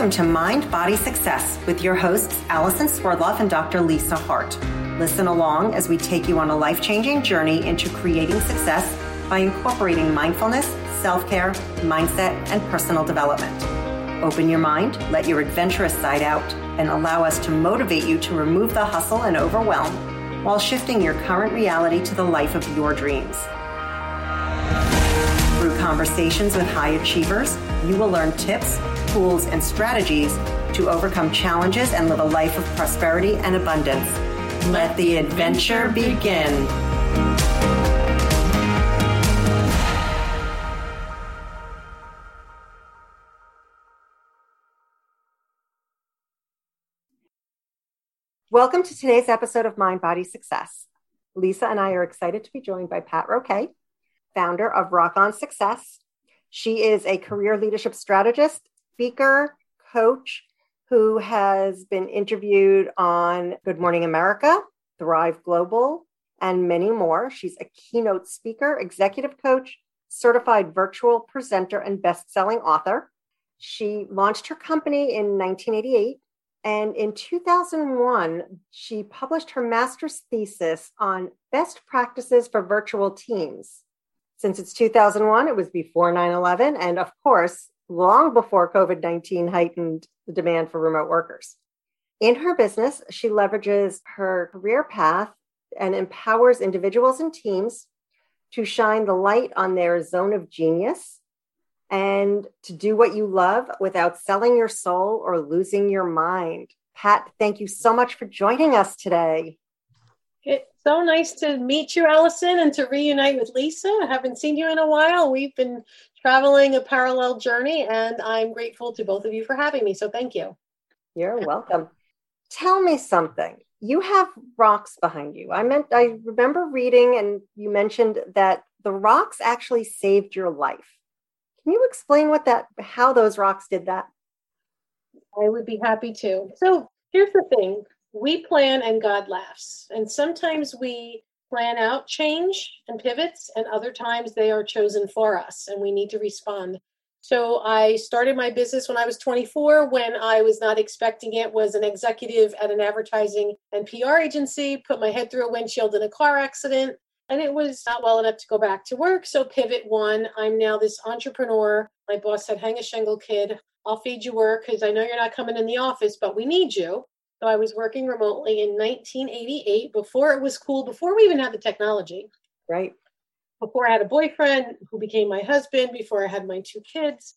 Welcome to Mind Body Success with your hosts, Allison Swerdloff and Dr. Lisa Hart. Listen along as we take you on a life changing journey into creating success by incorporating mindfulness, self care, mindset, and personal development. Open your mind, let your adventurous side out, and allow us to motivate you to remove the hustle and overwhelm while shifting your current reality to the life of your dreams. Through conversations with high achievers, you will learn tips, tools, and strategies to overcome challenges and live a life of prosperity and abundance. Let the adventure begin. Welcome to today's episode of Mind Body Success. Lisa and I are excited to be joined by Pat Roque, founder of Rock On Success. She is a career leadership strategist, speaker, coach who has been interviewed on Good Morning America, Thrive Global, and many more. She's a keynote speaker, executive coach, certified virtual presenter, and best selling author. She launched her company in 1988 and in 2001, she published her master's thesis on best practices for virtual teams. Since it's 2001, it was before 9 11, and of course, long before COVID 19 heightened the demand for remote workers. In her business, she leverages her career path and empowers individuals and teams to shine the light on their zone of genius and to do what you love without selling your soul or losing your mind. Pat, thank you so much for joining us today. It's so nice to meet you, Allison, and to reunite with Lisa. I haven't seen you in a while. We've been traveling a parallel journey, and I'm grateful to both of you for having me. So thank you. You're welcome. Tell me something. You have rocks behind you. I meant I remember reading and you mentioned that the rocks actually saved your life. Can you explain what that, how those rocks did that? I would be happy to. So here's the thing we plan and God laughs. And sometimes we plan out change and pivots, and other times they are chosen for us and we need to respond. So I started my business when I was 24 when I was not expecting it was an executive at an advertising and PR agency put my head through a windshield in a car accident and it was not well enough to go back to work. So pivot one, I'm now this entrepreneur. My boss said, hang a shingle kid. I'll feed you work because I know you're not coming in the office, but we need you. So I was working remotely in 1988 before it was cool, before we even had the technology. Right. Before I had a boyfriend who became my husband, before I had my two kids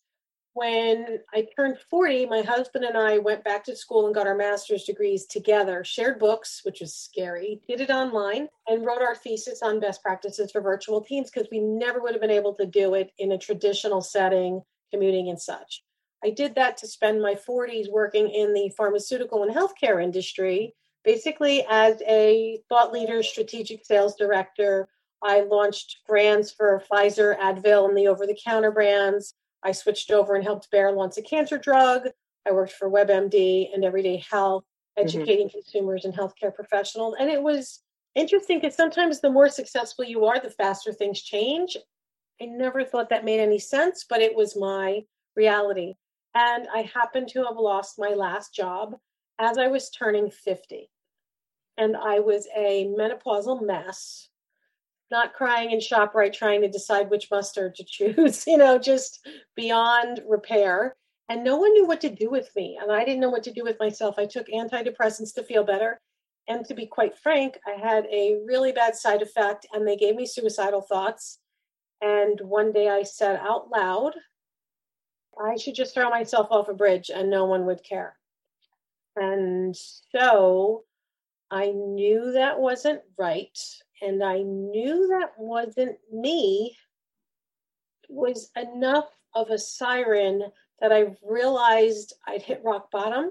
when I turned 40, my husband and I went back to school and got our master's degrees together, shared books, which was scary, did it online, and wrote our thesis on best practices for virtual teams because we never would have been able to do it in a traditional setting, commuting and such. I did that to spend my 40s working in the pharmaceutical and healthcare industry, basically as a thought leader, strategic sales director. I launched brands for Pfizer, Advil, and the over the counter brands. I switched over and helped Bayer launch a cancer drug. I worked for WebMD and Everyday Health, mm-hmm. educating mm-hmm. consumers and healthcare professionals. And it was interesting because sometimes the more successful you are, the faster things change. I never thought that made any sense, but it was my reality. And I happened to have lost my last job as I was turning 50. And I was a menopausal mess not crying in ShopRite trying to decide which mustard to choose, you know, just beyond repair. And no one knew what to do with me. And I didn't know what to do with myself. I took antidepressants to feel better. And to be quite frank, I had a really bad side effect and they gave me suicidal thoughts. And one day I said out loud, I should just throw myself off a bridge and no one would care. And so I knew that wasn't right and I knew that wasn't me was enough of a siren that I realized I'd hit rock bottom.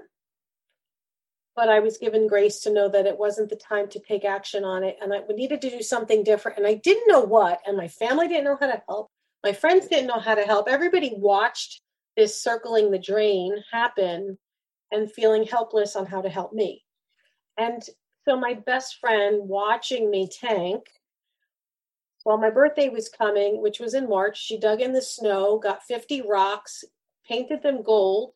But I was given grace to know that it wasn't the time to take action on it. And I needed to do something different. And I didn't know what. And my family didn't know how to help. My friends didn't know how to help. Everybody watched this circling the drain happen and feeling helpless on how to help me. And so my best friend watching me tank while my birthday was coming, which was in March, she dug in the snow, got 50 rocks, painted them gold,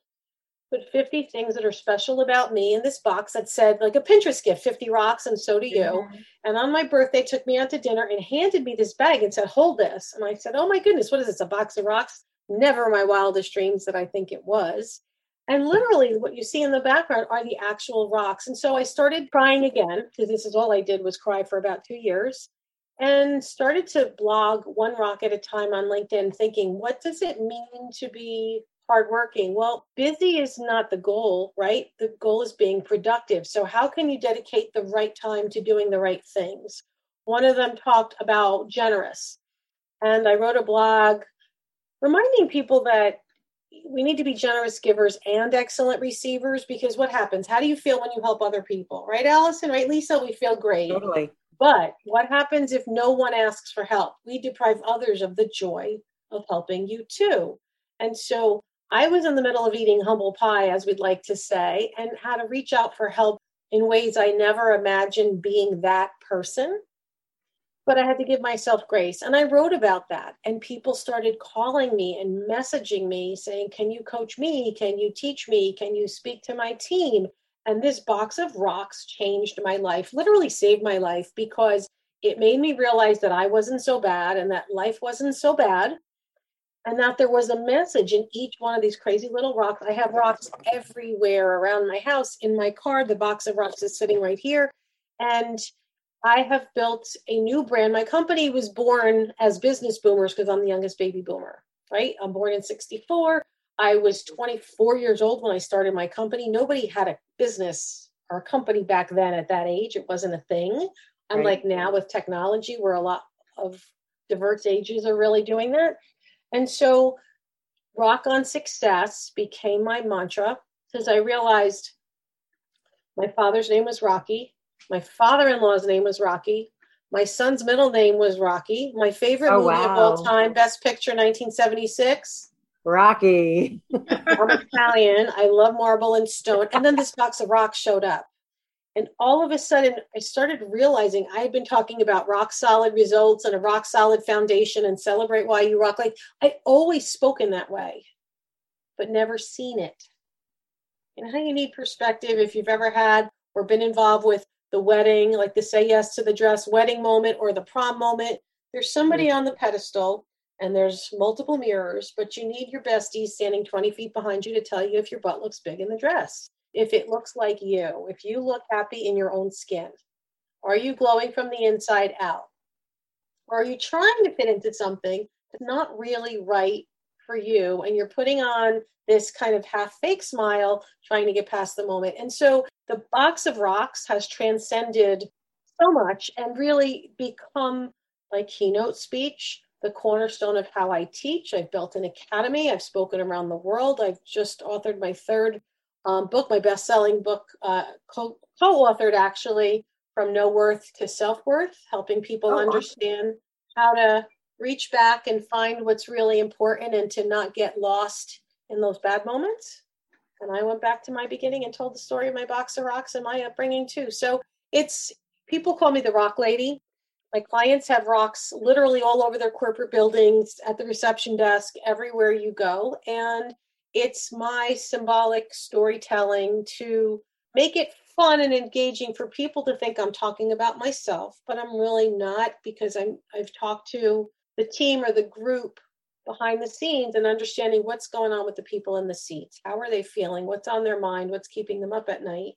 put 50 things that are special about me in this box that said like a Pinterest gift, 50 rocks, and so do you. Mm-hmm. And on my birthday, took me out to dinner and handed me this bag and said, Hold this. And I said, Oh my goodness, what is this? A box of rocks? Never my wildest dreams that I think it was. And literally, what you see in the background are the actual rocks. And so I started crying again because this is all I did was cry for about two years and started to blog one rock at a time on LinkedIn, thinking, what does it mean to be hardworking? Well, busy is not the goal, right? The goal is being productive. So, how can you dedicate the right time to doing the right things? One of them talked about generous. And I wrote a blog reminding people that we need to be generous givers and excellent receivers because what happens? How do you feel when you help other people? Right, Allison? Right, Lisa? We feel great. Totally. But what happens if no one asks for help? We deprive others of the joy of helping you too. And so I was in the middle of eating humble pie, as we'd like to say, and had to reach out for help in ways I never imagined being that person but I had to give myself grace. And I wrote about that. And people started calling me and messaging me saying, Can you coach me? Can you teach me? Can you speak to my team? And this box of rocks changed my life, literally saved my life because it made me realize that I wasn't so bad and that life wasn't so bad. And that there was a message in each one of these crazy little rocks. I have rocks everywhere around my house. In my car, the box of rocks is sitting right here. And I have built a new brand. My company was born as business boomers because I'm the youngest baby boomer, right? I'm born in 64. I was 24 years old when I started my company. Nobody had a business or a company back then at that age. It wasn't a thing. Unlike right. now with technology, where a lot of diverse ages are really doing that. And so, rock on success became my mantra because I realized my father's name was Rocky. My father in law's name was Rocky. My son's middle name was Rocky. My favorite oh, movie wow. of all time, Best Picture 1976. Rocky. I'm Italian. I love marble and stone. And then this box of rocks showed up. And all of a sudden, I started realizing I had been talking about rock solid results and a rock solid foundation and celebrate why you rock. Like I always spoken that way, but never seen it. And how you need perspective if you've ever had or been involved with the wedding, like the say yes to the dress wedding moment or the prom moment. There's somebody mm-hmm. on the pedestal and there's multiple mirrors, but you need your bestie standing 20 feet behind you to tell you if your butt looks big in the dress, if it looks like you, if you look happy in your own skin. Are you glowing from the inside out? Or are you trying to fit into something that's not really right for you and you're putting on this kind of half fake smile trying to get past the moment? And so the box of rocks has transcended so much and really become my keynote speech, the cornerstone of how I teach. I've built an academy, I've spoken around the world. I've just authored my third um, book, my best selling book, uh, co authored actually from no worth to self worth, helping people oh, understand awesome. how to reach back and find what's really important and to not get lost in those bad moments. And I went back to my beginning and told the story of my box of rocks and my upbringing too. So it's people call me the rock lady. My clients have rocks literally all over their corporate buildings, at the reception desk, everywhere you go. And it's my symbolic storytelling to make it fun and engaging for people to think I'm talking about myself, but I'm really not because I'm I've talked to the team or the group behind the scenes and understanding what's going on with the people in the seats. How are they feeling? What's on their mind? What's keeping them up at night?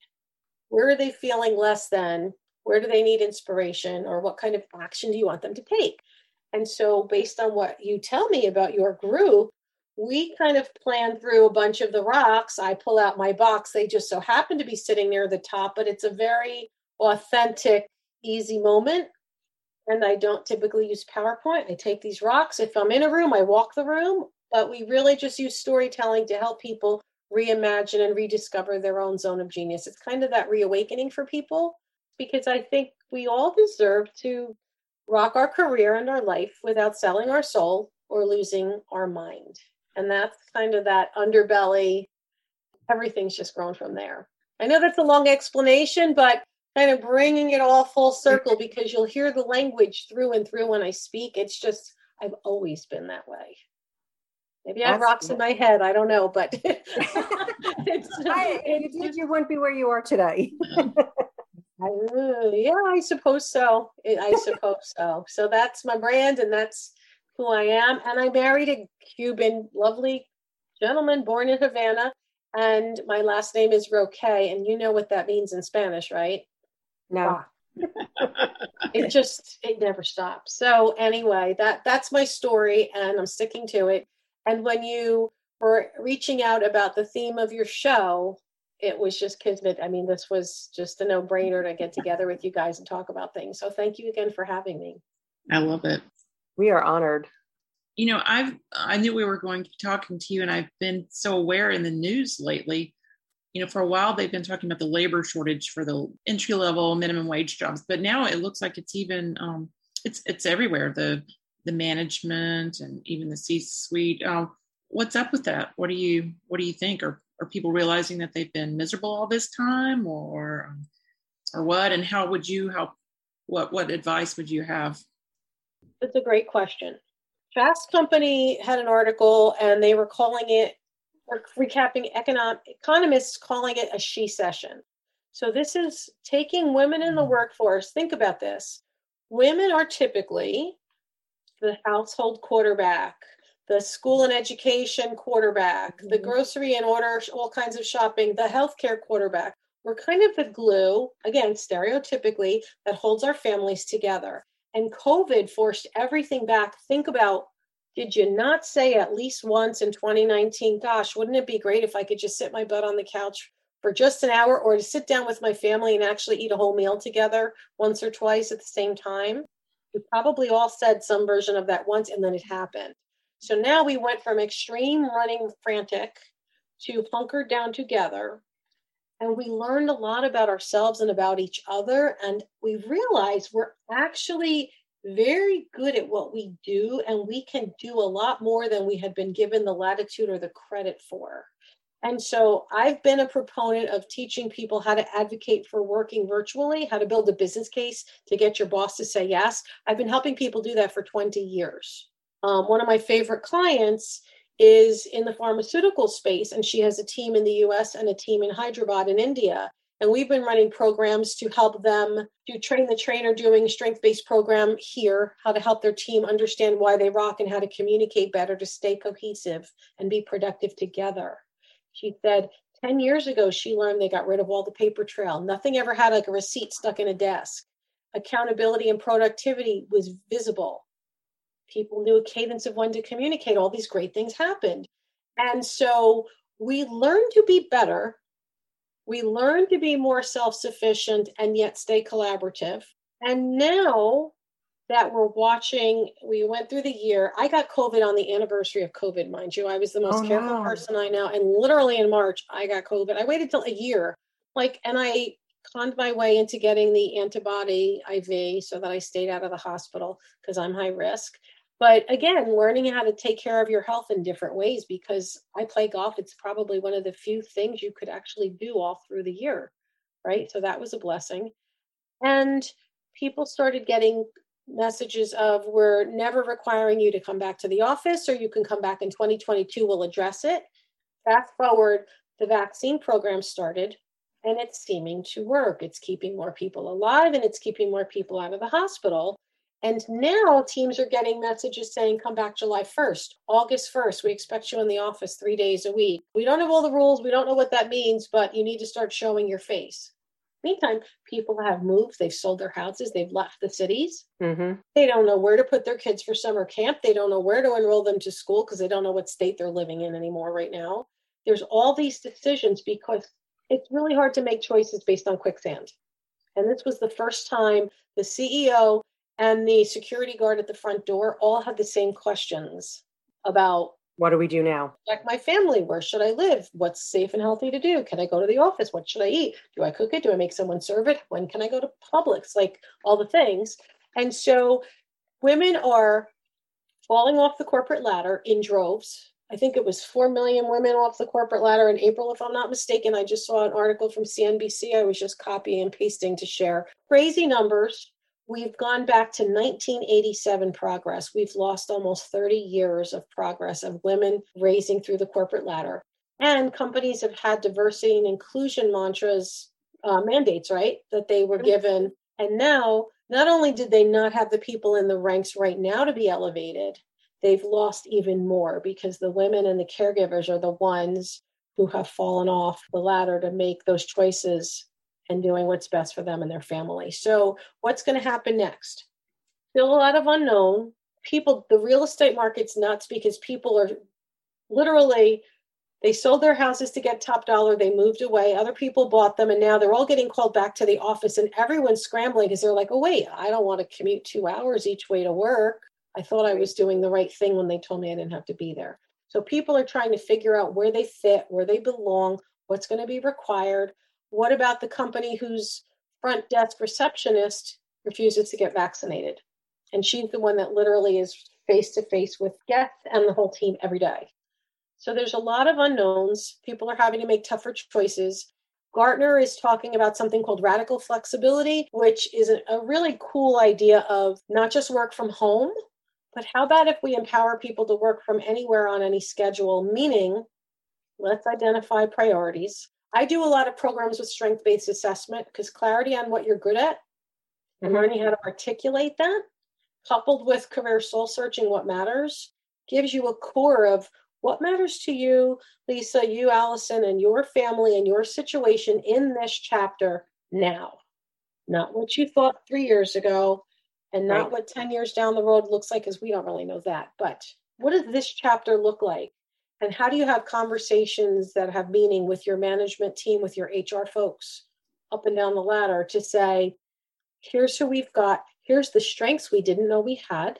Where are they feeling less than? Where do they need inspiration? Or what kind of action do you want them to take? And so, based on what you tell me about your group, we kind of plan through a bunch of the rocks. I pull out my box. They just so happen to be sitting near the top, but it's a very authentic, easy moment and I don't typically use PowerPoint. I take these rocks. If I'm in a room, I walk the room, but we really just use storytelling to help people reimagine and rediscover their own zone of genius. It's kind of that reawakening for people because I think we all deserve to rock our career and our life without selling our soul or losing our mind. And that's kind of that underbelly. Everything's just grown from there. I know that's a long explanation, but kind of bringing it all full circle because you'll hear the language through and through when I speak. It's just, I've always been that way. Maybe I have rocks in my head. I don't know, but it's, I, you, you wouldn't be where you are today. I, yeah, I suppose so. I suppose so. So that's my brand, and that's who I am. And I married a Cuban, lovely gentleman born in Havana, and my last name is Roque, and you know what that means in Spanish, right? No. it just it never stops. So anyway, that that's my story, and I'm sticking to it. And when you were reaching out about the theme of your show, it was just kismet. I mean, this was just a no brainer to get together with you guys and talk about things. So thank you again for having me. I love it. We are honored. You know, I've I knew we were going to be talking to you, and I've been so aware in the news lately. You know, for a while they've been talking about the labor shortage for the entry level minimum wage jobs, but now it looks like it's even um, it's it's everywhere. The the management and even the C suite. Um, what's up with that? What do you what do you think? Are are people realizing that they've been miserable all this time, or um, or what? And how would you help? What what advice would you have? That's a great question. Fast Company had an article, and they were calling it, recapping economic economists calling it a shecession. So this is taking women in the mm-hmm. workforce. Think about this: women are typically the household quarterback, the school and education quarterback, mm-hmm. the grocery and order all kinds of shopping, the healthcare quarterback. We're kind of the glue, again, stereotypically, that holds our families together. And COVID forced everything back. Think about did you not say at least once in 2019, gosh, wouldn't it be great if I could just sit my butt on the couch for just an hour or to sit down with my family and actually eat a whole meal together once or twice at the same time? We probably all said some version of that once and then it happened. So now we went from extreme running frantic to hunkered down together. And we learned a lot about ourselves and about each other. And we realized we're actually very good at what we do, and we can do a lot more than we had been given the latitude or the credit for. And so I've been a proponent of teaching people how to advocate for working virtually, how to build a business case to get your boss to say yes. I've been helping people do that for 20 years. Um, one of my favorite clients is in the pharmaceutical space, and she has a team in the US and a team in Hyderabad in India. And we've been running programs to help them to train the trainer doing strength based program here, how to help their team understand why they rock and how to communicate better to stay cohesive and be productive together. She said 10 years ago, she learned they got rid of all the paper trail. Nothing ever had like a receipt stuck in a desk. Accountability and productivity was visible people knew a cadence of when to communicate. All these great things happened. And so we learned to be better. We learned to be more self sufficient and yet stay collaborative. And now that we're watching, we went through the year. I got COVID on the anniversary of COVID, mind you. I was the most oh, careful no. person I know. And literally in March, I got COVID. I waited till a year. Like, and I conned my way into getting the antibody IV so that I stayed out of the hospital because I'm high risk but again learning how to take care of your health in different ways because i play golf it's probably one of the few things you could actually do all through the year right? So that was a blessing. And people started getting messages of we're never requiring you to come back to the office or you can come back in 2022 we'll address it. Fast forward the vaccine program started and it's seeming to work. It's keeping more people alive and it's keeping more people out of the hospital and now teams are getting messages saying, come back July 1st, August 1st. We expect you in the office three days a week. We don't have all the rules. We don't know what that means, but you need to start showing your face. Meantime, people have moved, they've sold their houses, they've left the cities. Mm-hmm. They don't know where to put their kids for summer camp. They don't know where to enroll them to school because they don't know what state they're living in anymore right now. There's all these decisions because it's really hard to make choices based on quicksand. And this was the first time the CEO and the security guard at the front door all had the same questions about what do we do now? Like my family, where should I live? What's safe and healthy to do? Can I go to the office? What should I eat? Do I cook it? Do I make someone serve it? When can I go to Publix? Like all the things. And so women are falling off the corporate ladder in droves. I think it was 4 million women off the corporate ladder in April, if I'm not mistaken. I just saw an article from CNBC. I was just copying and pasting to share crazy numbers we've gone back to 1987 progress. We've lost almost 30 years of progress of women raising through the corporate ladder. And companies have had diversity and inclusion mantras, uh, mandates, right? That they were mm-hmm. given. And now, not only did they not have the people in the ranks right now to be elevated, they've lost even more because the women and the caregivers are the ones who have fallen off the ladder to make those choices and doing what's best for them and their family. So, what's going to happen next? Still a lot of unknown. People, the real estate market's nuts because people are literally they sold their houses to get top dollar. They moved away. Other people bought them. And now they're all getting called back to the office. And everyone's scrambling because they're like, oh, wait, I don't want to commute two hours each way to work. I thought I was doing the right thing when they told me I didn't have to be there. So people are trying to figure out where they fit, where they belong, what's going to be required. What about the company whose front desk receptionist refuses to get vaccinated? And she's the one that literally is face to face with guests and the whole team every day. So there's a lot of unknowns. People are having to make tougher choices. Gartner is talking about something called radical flexibility, which is a, really cool idea of not just work from home, but how about if we empower people to work from anywhere on any schedule? Meaning, let's identify priorities. I do a lot of programs with strength based assessment because clarity on what you're good at and mm-hmm. learning how to articulate that, coupled with career soul searching what matters, gives you a core of what matters to you, Lisa, you, Allison, and your family and your situation in this chapter now? Not what you thought three years ago, and not right. what 10 years down the road looks like, because we don't really know that. But what does this chapter look like? And how do you have conversations that have meaning with your management team, with your HR folks up and down the ladder to say, here's who we've got, here's the strengths we didn't know we had,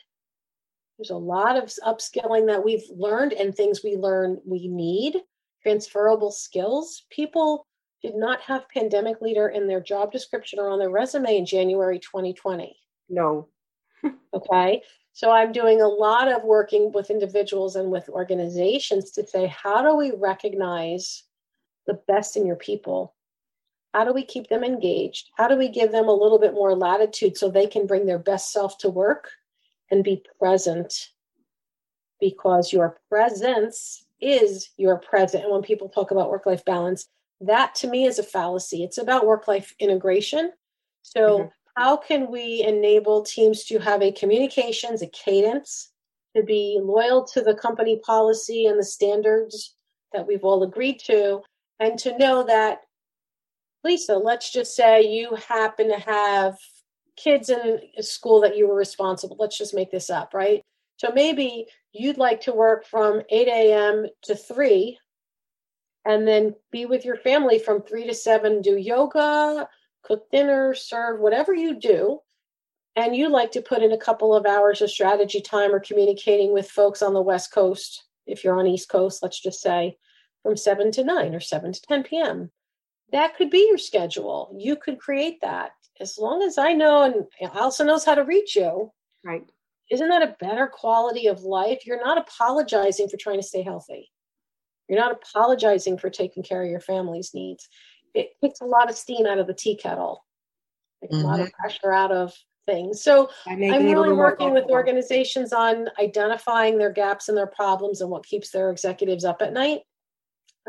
there's a lot of upskilling that we've learned and things we learn we need, transferable skills. People did not have pandemic leader in their job description or on their resume in January 2020. No. okay. So I'm doing a lot of working with individuals and with organizations to say, how do we recognize the best in your people? How do we keep them engaged? How do we give them a little bit more latitude so they can bring their best self to work and be present because your presence is your present. And when people talk about work life balance, that to me is a fallacy. It's about work life integration. So, mm-hmm. How can we enable teams to have a communications, a cadence, to be loyal to the company policy and the standards that we've all agreed to, and to know that, Lisa, let's just say you happen to have kids in a school that you were responsible. Let's just make this up, right? So maybe you'd like to work from 8 a.m. to 3 and then be with your family from 3 to 7, do yoga, cook dinner, serve, whatever you do. And you like to put in a couple of hours of strategy time or communicating with folks on the West Coast, if you're on East Coast, let's just say from 7 to 9 or 7 to 10 p.m. That could be your schedule. You could create that as long as I know and also knows how to reach you, right? Isn't that a better quality of life? You're not apologizing for trying to stay healthy. You're not apologizing for taking care of your family's needs. It takes a lot of steam out of the tea kettle, mm-hmm. a lot of mm-hmm. pressure out of things. So I'm really working with organizations on identifying their gaps and their problems and what keeps their executives up at night.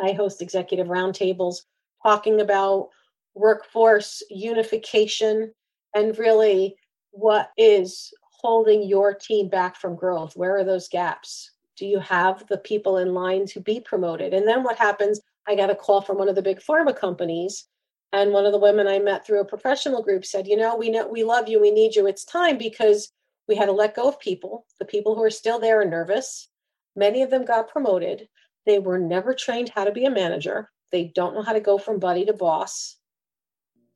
I host executive roundtables talking about workforce unification and really what is holding your team back from growth where are those gaps do you have the people in line to be promoted and then what happens i got a call from one of the big pharma companies and one of the women i met through a professional group said you know we know we love you we need you it's time because we had to let go of people the people who are still there are nervous many of them got promoted they were never trained how to be a manager they don't know how to go from buddy to boss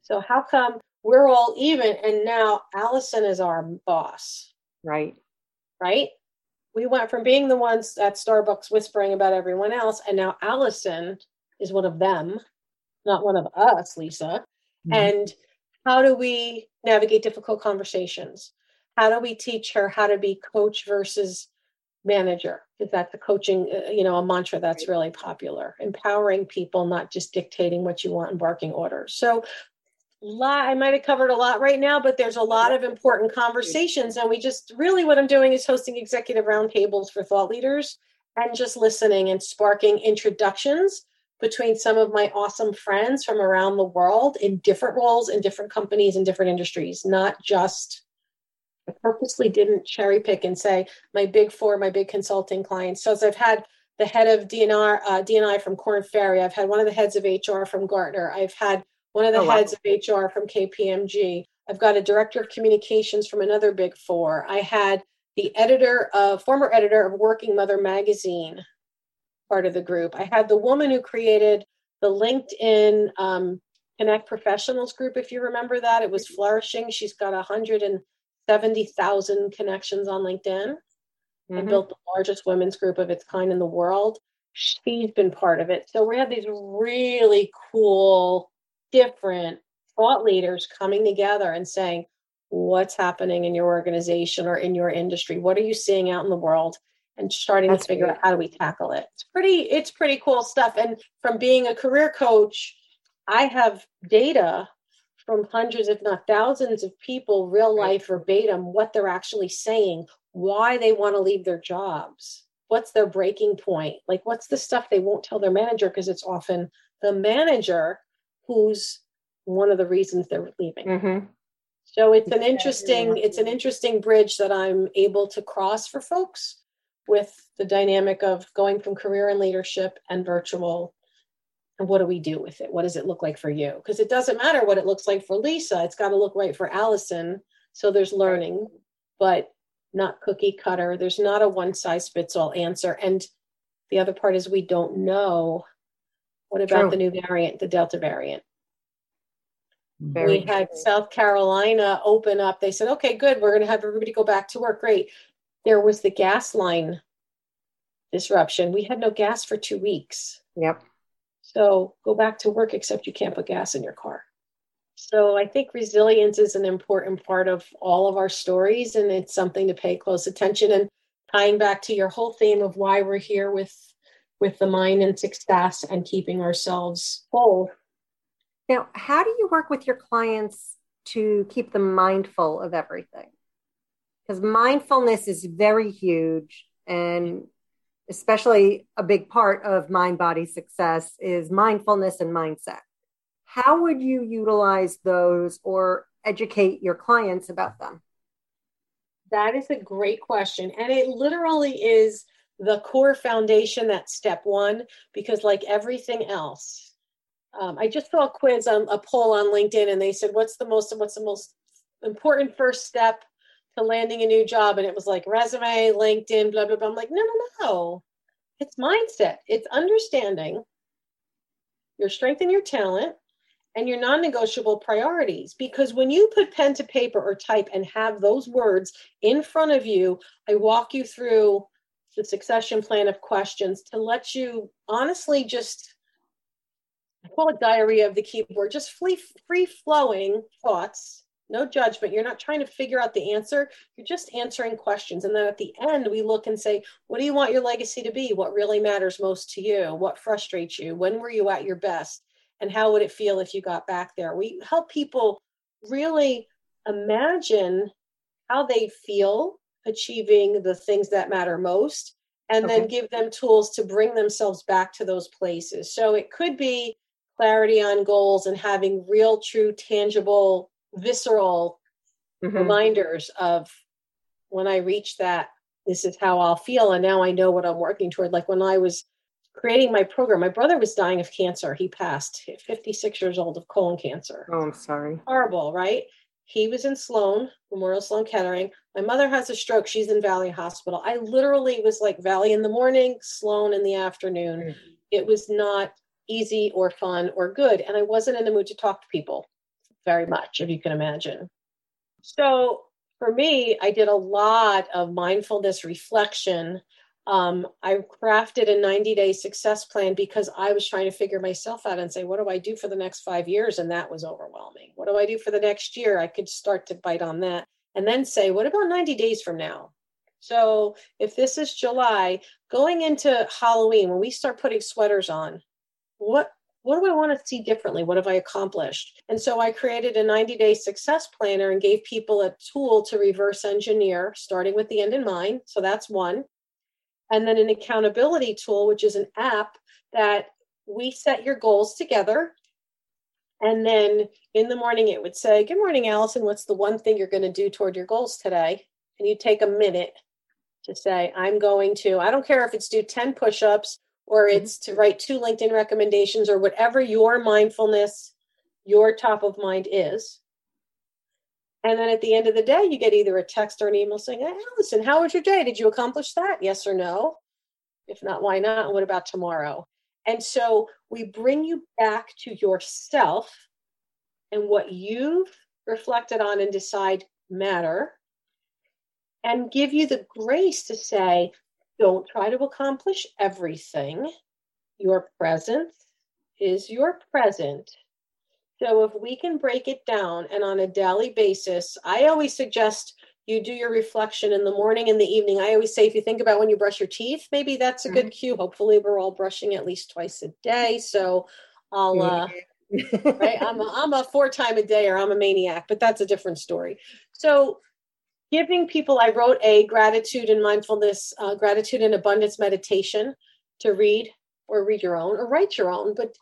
so how come we're all even and now Allison is our boss? Right. Right? We went from being the ones at Starbucks whispering about everyone else, and now Allison is one of them, not one of us, Lisa. Mm-hmm. And how do we navigate difficult conversations? How do we teach her how to be coach versus manager? Is that the coaching, uh, you know, a mantra that's really popular. Empowering people, not just dictating what you want and barking orders. So lot i might have covered a lot right now but there's a lot of important conversations and we just really what i'm doing is hosting executive roundtables for thought leaders and just listening and sparking introductions between some of my awesome friends from around the world in different roles in different companies and different industries not just i purposely didn't cherry pick and say my big four my big consulting clients so as i've had the head of DNR, uh, DNI from Korn Ferry. I've had one of the heads of HR from Gartner. I've had one of the oh, heads wow. of HR from KPMG. I've got a director of communications from another big four. I had the editor of former editor of Working Mother magazine, part of the group. I had the woman who created the LinkedIn um, Connect Professionals group, if you remember that. It was flourishing. She's got 170,000 connections on LinkedIn mm-hmm. and built the largest women's group of its kind in the world. She's been part of it. So we have these really cool different thought leaders coming together and saying, what's happening in your organization or in your industry? What are you seeing out in the world? And starting That's to figure great. out how do we tackle it. It's pretty, it's pretty cool stuff. And from being a career coach, I have data from hundreds, if not thousands of people, real life verbatim, what they're actually saying, why they want to leave their jobs, what's their breaking point, like what's the stuff they won't tell their manager because it's often the manager who's one of the reasons they're leaving. Mm-hmm. So it's an interesting it's an interesting bridge that I'm able to cross for folks with the dynamic of going from career and leadership and virtual and what do we do with it? What does it look like for you? Because it doesn't matter what it looks like for Lisa. It's got to look right for Allison. So there's learning, but not cookie cutter. There's not a one size fits all answer. And the other part is we don't know what about True. the new variant, the Delta variant? Very we had true. South Carolina open up. They said, okay, good. We're going to have everybody go back to work. Great. There was the gas line disruption. We had no gas for two weeks. Yep. So go back to work, except you can't put gas in your car. So I think resilience is an important part of all of our stories, and it's something to pay close attention. And tying back to your whole theme of why we're here with with the mind and success and keeping ourselves whole. Now, how do you work with your clients to keep them mindful of everything? Because mindfulness is very huge and especially a big part of mind body success is mindfulness and mindset. How would you utilize those or educate your clients about them? That is a great question. And it literally is the core foundation that's step one because like everything else um, i just saw a quiz on a poll on linkedin and they said what's the most what's the most important first step to landing a new job and it was like resume linkedin blah blah blah. I'm like no no no. It's mindset. It's understanding your strength and your talent and your non-negotiable priorities. Because when you put pen to paper or type and have those words in front of you i walk you through the succession plan of questions to let you honestly just I call it diarrhea of the keyboard, just free free flowing thoughts, no judgment. You're not trying to figure out the answer. You're just answering questions. And then at the end, we look and say, what do you want your legacy to be? What really matters most to you? What frustrates you? When were you at your best? And how would it feel if you got back there? We help people really imagine how they feel achieving the things that matter most and okay. then give them tools to bring themselves back to those places. So it could be clarity on goals and having real, true, tangible, visceral mm-hmm. reminders of when I reach that, this is how I'll feel. And now I know what I'm working toward. Like when I was creating my program, my brother was dying of cancer. He passed 56 years old of colon cancer. Oh, I'm sorry. Horrible, right? He was in Sloan, Memorial Sloan Kettering. My mother has a stroke. She's in Valley Hospital. I literally was like Valley in the morning, Sloan in the afternoon. Mm-hmm. It was not easy or fun or good. And I wasn't in the mood to talk to people very much, if you can imagine. So for me, I did a lot of mindfulness reflection um, I crafted a 90 day success plan because I was trying to figure myself out and say, what do I do for the next five years? And that was overwhelming. What do I do for the next year? I could start to bite on that and then say, what about 90 days from now? So if this is July, going into Halloween, when we start putting sweaters on, what what do I want to see differently? What have I accomplished? And so I created a 90 day success planner and gave people a tool to reverse engineer, starting with the end in mind. So that's one. And then an accountability tool, which is an app that we set your goals together. And then in the morning, it would say, Good morning, Allison. What's the one thing you're going to do toward your goals today? And you take a minute to say, I'm going to, I don't care if it's do 10 push ups or mm-hmm. it's to write two LinkedIn recommendations or whatever your mindfulness, your top of mind is. And then at the end of the day, you get either a text or an email saying, hey, Allison, how was your day? Did you accomplish that? Yes or no? If not, why not? And what about tomorrow? And so we bring you back to yourself and what you've reflected on and decide matter and give you the grace to say, don't try to accomplish everything. Your presence is your present. So if we can break it down and on a daily basis, I always suggest you do your reflection in the morning and the evening. I always say if you think about when you brush your teeth, maybe that's a good mm-hmm. cue. Hopefully we're all brushing at least twice a day. So I'll uh right? I'm a, I'm a four time a day or I'm a maniac, but that's a different story. So giving people, I wrote a gratitude and mindfulness, uh, gratitude and abundance meditation to read or read your own or write your own, but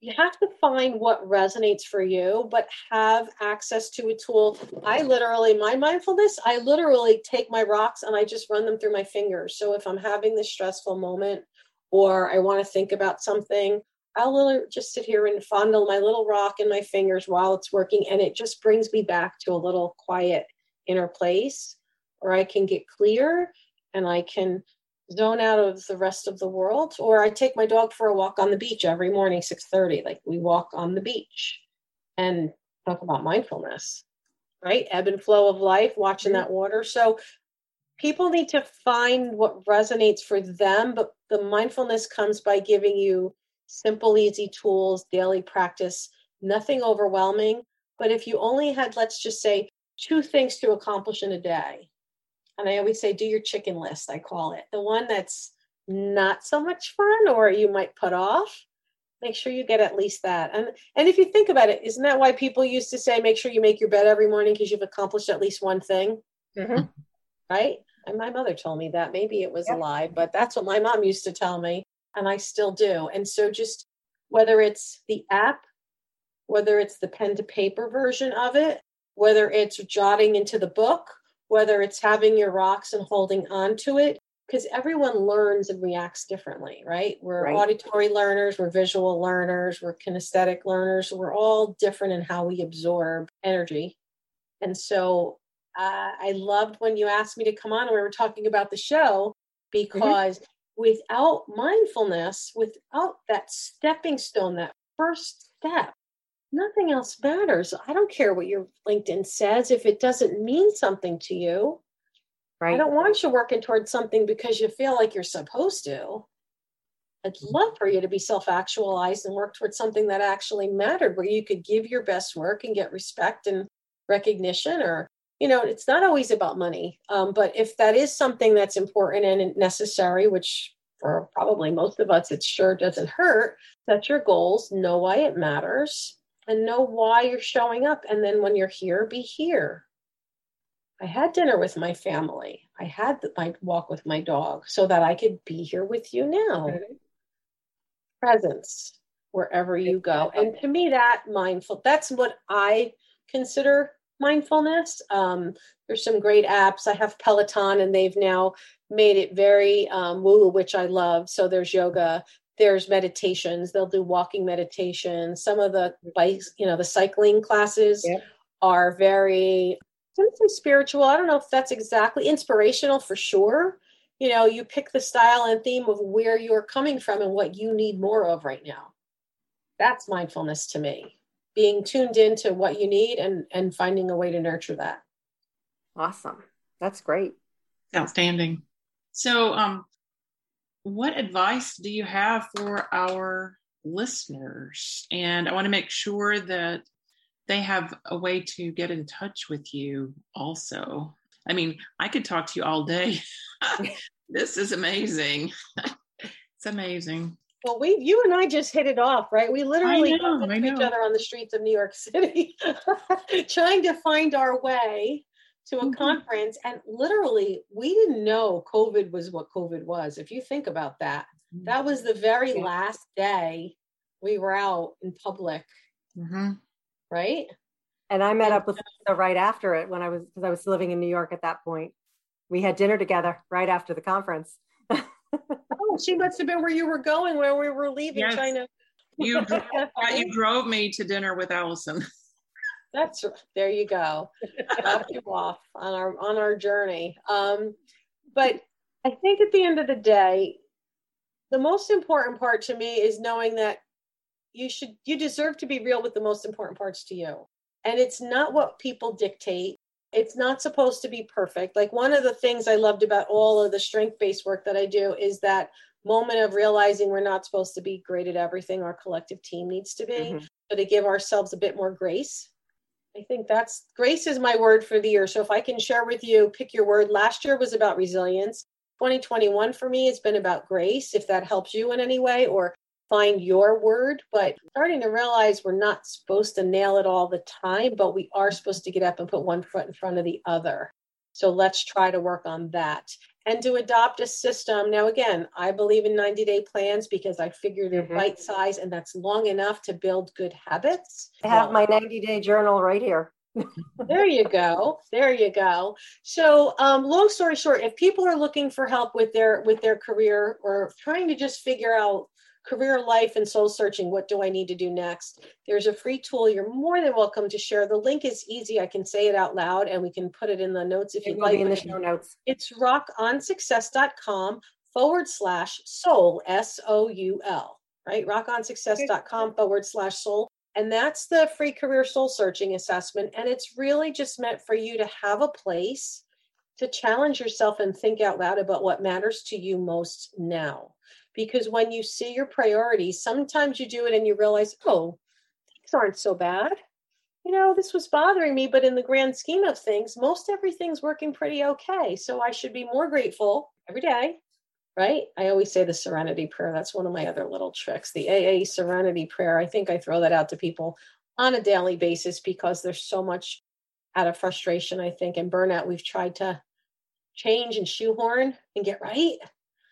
you have to find what resonates for you, but have access to a tool. I literally, my mindfulness, I literally take my rocks and I just run them through my fingers. So if I'm having this stressful moment or I want to think about something, I'll literally just sit here and fondle my little rock in my fingers while it's working. And it just brings me back to a little quiet inner place or I can get clear and I can zone out of the rest of the world or I take my dog for a walk on the beach every morning 6:30 like we walk on the beach and talk about mindfulness right? Ebb and flow of life watching mm-hmm. that water. So people need to find what resonates for them but the mindfulness comes by giving you simple easy tools daily practice nothing overwhelming. But if you only had let's just say two things to accomplish in a day. And I always say, do your chicken list, I call it. The one that's not so much fun or you might put off, make sure you get at least that. And and if you think about it, isn't that why people used to say make sure you make your bed every morning because you've accomplished at least one thing? Mm-hmm. Right? And my mother told me that. Maybe it was a lie, but that's what my mom used to tell me. And I still do. And so just whether it's the app, whether it's the pen to paper version of it, whether it's jotting into the book, whether it's having your rocks and holding on to it, because everyone learns and reacts differently, right? We're right. auditory learners, we're visual learners, we're kinesthetic learners. We're all different in how we absorb energy. And so uh, I loved when you asked me to come on and we were talking about the show mm-hmm. because mm-hmm. without mindfulness, without that stepping stone, that first step, nothing else matters. I don't care what your LinkedIn says if it doesn't mean something to you. Right. I don't want you working towards something because you feel like you're supposed to. I'd mm-hmm. love for you to be self actualized and work towards something that actually mattered, where you could give your best work and get respect and recognition. Or, you know, it's not always about money. Um, but if that is something that's important and necessary, which for probably most of us, it sure doesn't hurt, set your goals, know why it matters, and know why you're showing up. And then when you're here, be here. I had dinner with my family. I had my walk with my dog so that I could be here with you now. Mm-hmm. Presence wherever you go. And to me, that mindful, that's what I consider mindfulness. Um, there's some great apps. I have Peloton and they've now made it very um, woo, which I love. So there's yoga, there's meditations they'll do walking meditation some of the bikes you know the cycling classes yeah. are very say spiritual. I don't know if that's exactly inspirational for sure. You know you pick the style and theme of where you're coming from and what you need more of right now. That's mindfulness to me. Being tuned into what you need and and finding a way to nurture that. Awesome. That's great. Outstanding. So um what advice do you have for our listeners? And I want to make sure that they have a way to get in touch with you also. I mean, I could talk to you all day. this is amazing. it's amazing. Well, we, you and I just hit it off, right? We literally know, each other on the streets of New York City, trying to find our way to a Mhm. conference. And literally, we didn't know COVID was what COVID was. If you think about that, that was the very Yeah. last day we were out in public, Mhm. right? And I met up with Lisa right after it when I was because I was living in New York at that point. We had dinner together right after the conference. Oh, she must have been where you were going, where we were leaving Yes. China. You, dro- you drove me to dinner with Allison. That's there you go. You off on our on our journey. Um, but I think at the end of the day, the most important part to me is knowing that you should you deserve to be real with the most important parts to you. And it's not what people dictate. It's not supposed to be perfect. Like one of the things I loved about all of the strength-based work that I do is that moment of realizing we're not supposed to be great at everything our collective team needs to be Mhm. so to give ourselves a bit more grace. I think that's grace is my word for the year. So if I can share with you, pick your word. Last year was about resilience. 2021 for me has been about grace, if that helps you in any way, or find your word. But starting to realize we're not supposed to nail it all the time, but we are supposed to get up and put one foot in front of the other. So let's try to work on that and to adopt a system. Now, again, I believe in 90 day plans because I figure they're Mhm. bite size and that's long enough to build good habits. I have my 90 day journal right here. there you go there you go so um, long story short if people are looking for help with their with their career or trying to just figure out career life and soul searching what do i need to do next? There's a free tool. You're more than welcome to share. The link is easy. I can say it out loud and we can put it in the notes if you'd like. in the show notes. it's rockonsuccess.com forward slash soul s-o-u-l right? rockonsuccess.com forward slash soul. And that's the free career soul searching assessment. And it's really just meant for you to have a place to challenge yourself and think out loud about what matters to you most now. Because when you see your priorities, sometimes you do it and you realize, oh, things aren't so bad. You know, this was bothering me, but in the grand scheme of things, most everything's working pretty okay. So I should be more grateful every day right? I always say the serenity prayer. That's one of my other little tricks. The AA serenity prayer. I think I throw that out to people on a daily basis because there's so much out of frustration, I think, and burnout we've tried to change and shoehorn and get right.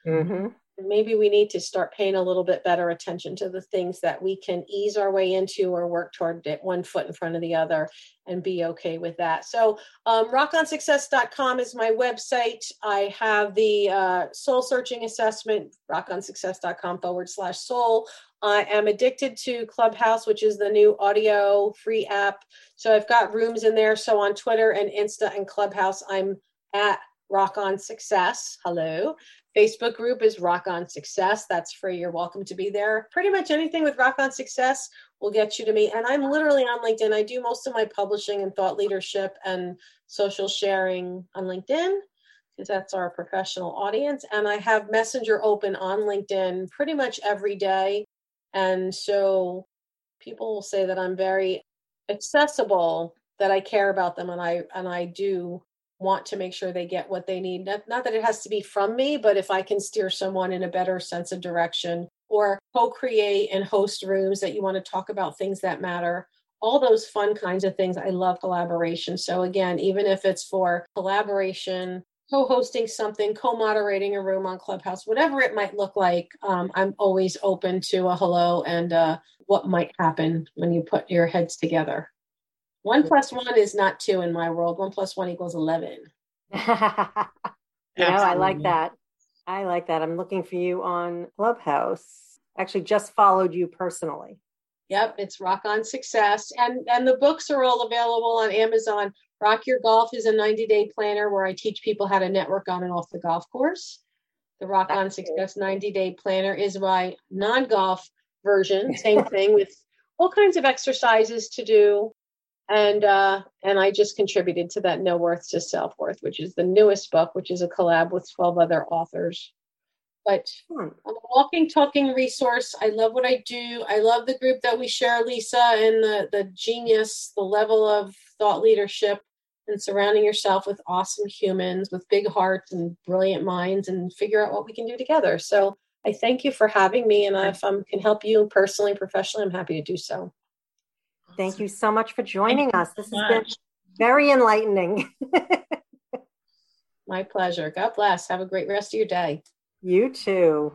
Mm-hmm. Maybe we need to start paying a little bit better attention to the things that we can ease our way into or work toward it one foot in front of the other and be okay with that. So, um, rockonsuccess.com is my website. I have the uh, soul searching assessment, rockonsuccess.com forward slash soul. I am addicted to Clubhouse, which is the new audio free app. So, I've got rooms in there. So, on Twitter and Insta and Clubhouse, I'm at Rock On Success. Hello. Facebook group is Rock On Success. That's free. You're welcome to be there. Pretty much anything with Rock On Success will get you to me. And I'm literally on LinkedIn. I do most of my publishing and thought leadership and social sharing on LinkedIn because that's our professional audience. And I have Messenger open on LinkedIn pretty much every day. And so people will say that I'm very accessible, that I care about them and I and I do want to make sure they get what they need. Not, not that it has to be from me, but if I can steer someone in a better sense of direction or co create and host rooms that you want to talk about things that matter, all those fun kinds of things. I love collaboration. So, again, even if it's for collaboration, co hosting something, co moderating a room on Clubhouse, whatever it might look like, um, I'm always open to a hello and uh, what might happen when you put your heads together. One plus one is not two in my world. One plus one equals 11. you know, I like that. I like that. I'm looking for you on Clubhouse. Actually, just followed you personally. Yep, it's Rock on Success. And and the books are all available on Amazon. Rock Your Golf is a 90-day planner where I teach people how to network on and off the golf course. The Rock on That's Success 90-day planner is my non-golf version. Same thing with all kinds of exercises to do. And uh and I just contributed to that No Worth to Self Worth, which is the newest book, which is a collab with 12 other authors. But Hmm. I'm a walking, talking resource. I love what I do. I love the group that we share, Lisa, and the the genius, the level of thought leadership, and surrounding yourself with awesome humans with big hearts and brilliant minds, and figure out what we can do together. So I thank you for having me. And if I can help you personally and professionally, I'm happy to do so. Thank you so much for joining us. This has been very enlightening. My pleasure. God bless. Have a great rest of your day. You too.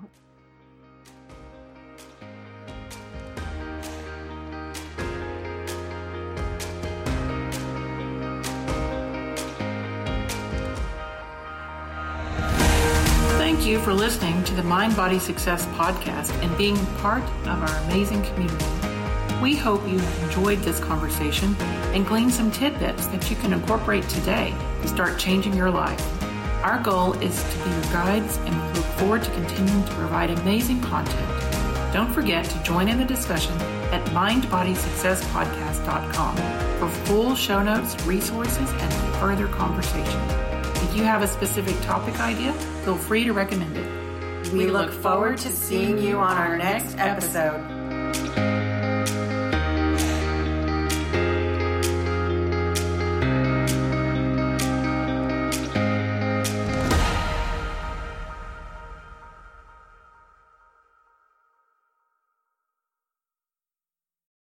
Thank you for listening to the Mind Body Success podcast and being part of our amazing community. We hope you have enjoyed this conversation and gleaned some tidbits that you can incorporate today to start changing your life. Our goal is to be your guides, and we look forward to continuing to provide amazing content. Don't forget to join in the discussion at mindbodysuccesspodcast.com for full show notes, resources, and further conversation. If you have a specific topic idea, feel free to recommend it. We look forward to seeing you on our next episode.